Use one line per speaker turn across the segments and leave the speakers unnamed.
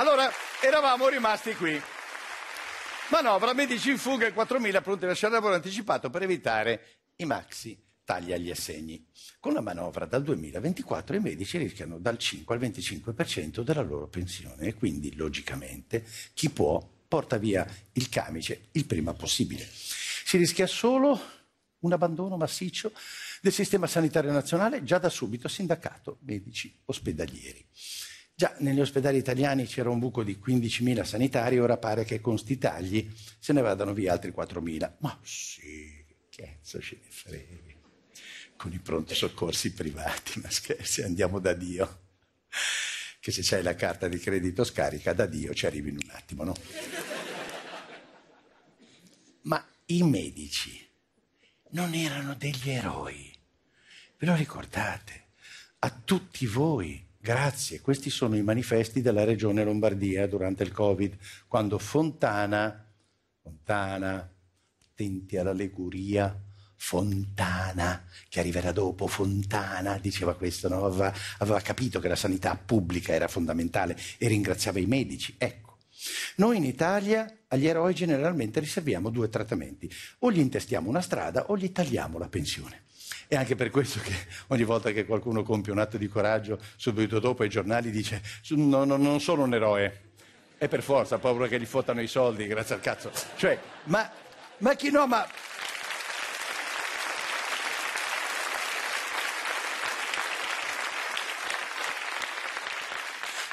Allora, eravamo rimasti qui. Manovra, medici in fuga e 4.000 pronti a lasciare lavoro anticipato per evitare i maxi tagli agli assegni. Con la manovra dal 2024 i medici rischiano dal 5 al 25% della loro pensione e quindi, logicamente, chi può porta via il camice il prima possibile. Si rischia solo un abbandono massiccio del sistema sanitario nazionale già da subito sindacato medici ospedalieri. Già negli ospedali italiani c'era un buco di 15.000 sanitari, ora pare che con sti tagli se ne vadano via altri 4.000. Ma sì, che cazzo ce ne frega. Con i pronti soccorsi privati, ma scherzi, andiamo da Dio. Che se c'hai la carta di credito scarica, da Dio ci arrivi in un attimo, no? Ma i medici non erano degli eroi. Ve lo ricordate? A tutti voi Grazie, questi sono i manifesti della regione Lombardia durante il Covid, quando Fontana, Fontana, attenti alla leguria, Fontana, che arriverà dopo, Fontana, diceva questo, no? aveva, aveva capito che la sanità pubblica era fondamentale e ringraziava i medici. Ecco, noi in Italia agli eroi generalmente riserviamo due trattamenti, o gli intestiamo una strada o gli tagliamo la pensione. È anche per questo che ogni volta che qualcuno compie un atto di coraggio, subito dopo ai giornali dice no, no, non sono un eroe. E per forza, paura che gli fottano i soldi, grazie al cazzo. Cioè, ma, ma chi no, ma...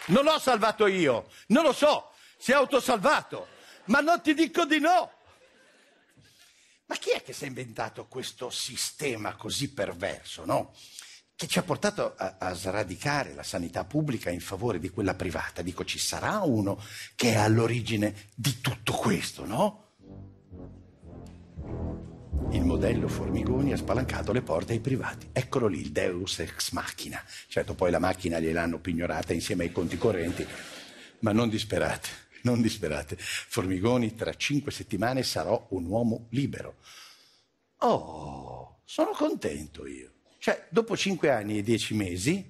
Non l'ho salvato io, non lo so, si è autosalvato, ma non ti dico di no. Ma chi è che si è inventato questo sistema così perverso, no? Che ci ha portato a, a, sradicare la sanità pubblica in favore di quella privata. Dico, ci sarà uno che è all'origine di tutto questo, no? Il modello Formigoni ha spalancato le porte ai privati. Eccolo lì, il Deus ex machina. Certo, poi la macchina gliel'hanno pignorata insieme ai conti correnti, ma non disperate non disperate. Formigoni, tra cinque settimane sarò un uomo libero. Oh, sono contento io. Cioè, dopo cinque anni e dieci mesi,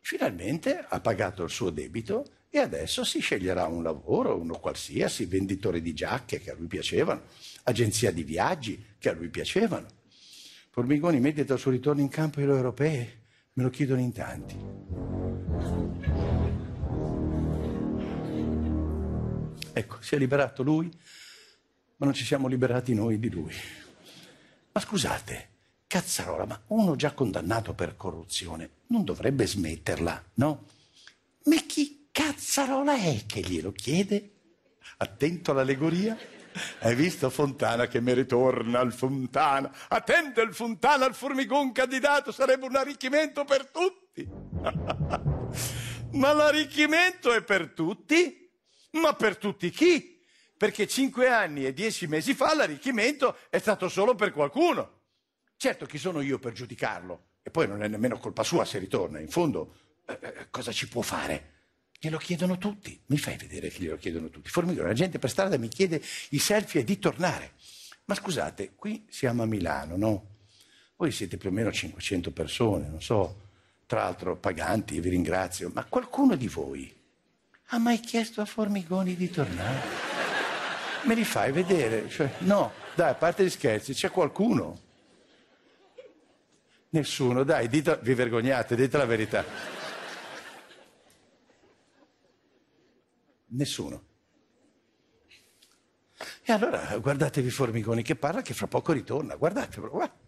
finalmente ha pagato il suo debito e adesso si sceglierà un lavoro, uno qualsiasi, venditore di giacche che a lui piacevano, agenzia di viaggi che a lui piacevano. Formigoni medita il suo ritorno in campo ai loro europei, me lo chiedono in tanti. Ecco, si è liberato lui, ma non ci siamo liberati noi di lui. Ma scusate, cazzarola, ma uno già condannato per corruzione non dovrebbe smetterla, no? Ma chi cazzarola è che glielo chiede? Attento all'allegoria? Hai visto Fontana che mi ritorna al Fontana? Attento il Fontana al Formigon candidato, sarebbe un arricchimento per tutti. Ma l'arricchimento è per tutti? Ma per tutti chi? Perché cinque anni e dieci mesi fa l'arricchimento è stato solo per qualcuno. Certo, chi sono io per giudicarlo? E poi non è nemmeno colpa sua se ritorna. In fondo, eh, eh cosa ci può fare? Glielo chiedono tutti. Mi fai vedere che glielo chiedono tutti. Formigone, la gente per strada mi chiede i selfie e di tornare. Ma scusate, qui siamo a Milano, no? Voi siete più o meno 500 persone, non so, tra l'altro paganti, vi ringrazio, ma qualcuno di voi ha mai chiesto a Formigoni di tornare? Me li fai vedere? Cioè, no, dai, a parte gli scherzi, c'è qualcuno. Nessuno, dai, dite, vi vergognate, dite la verità. Nessuno. E allora guardatevi Formigoni che parla che fra poco ritorna, guardatelo, guarda.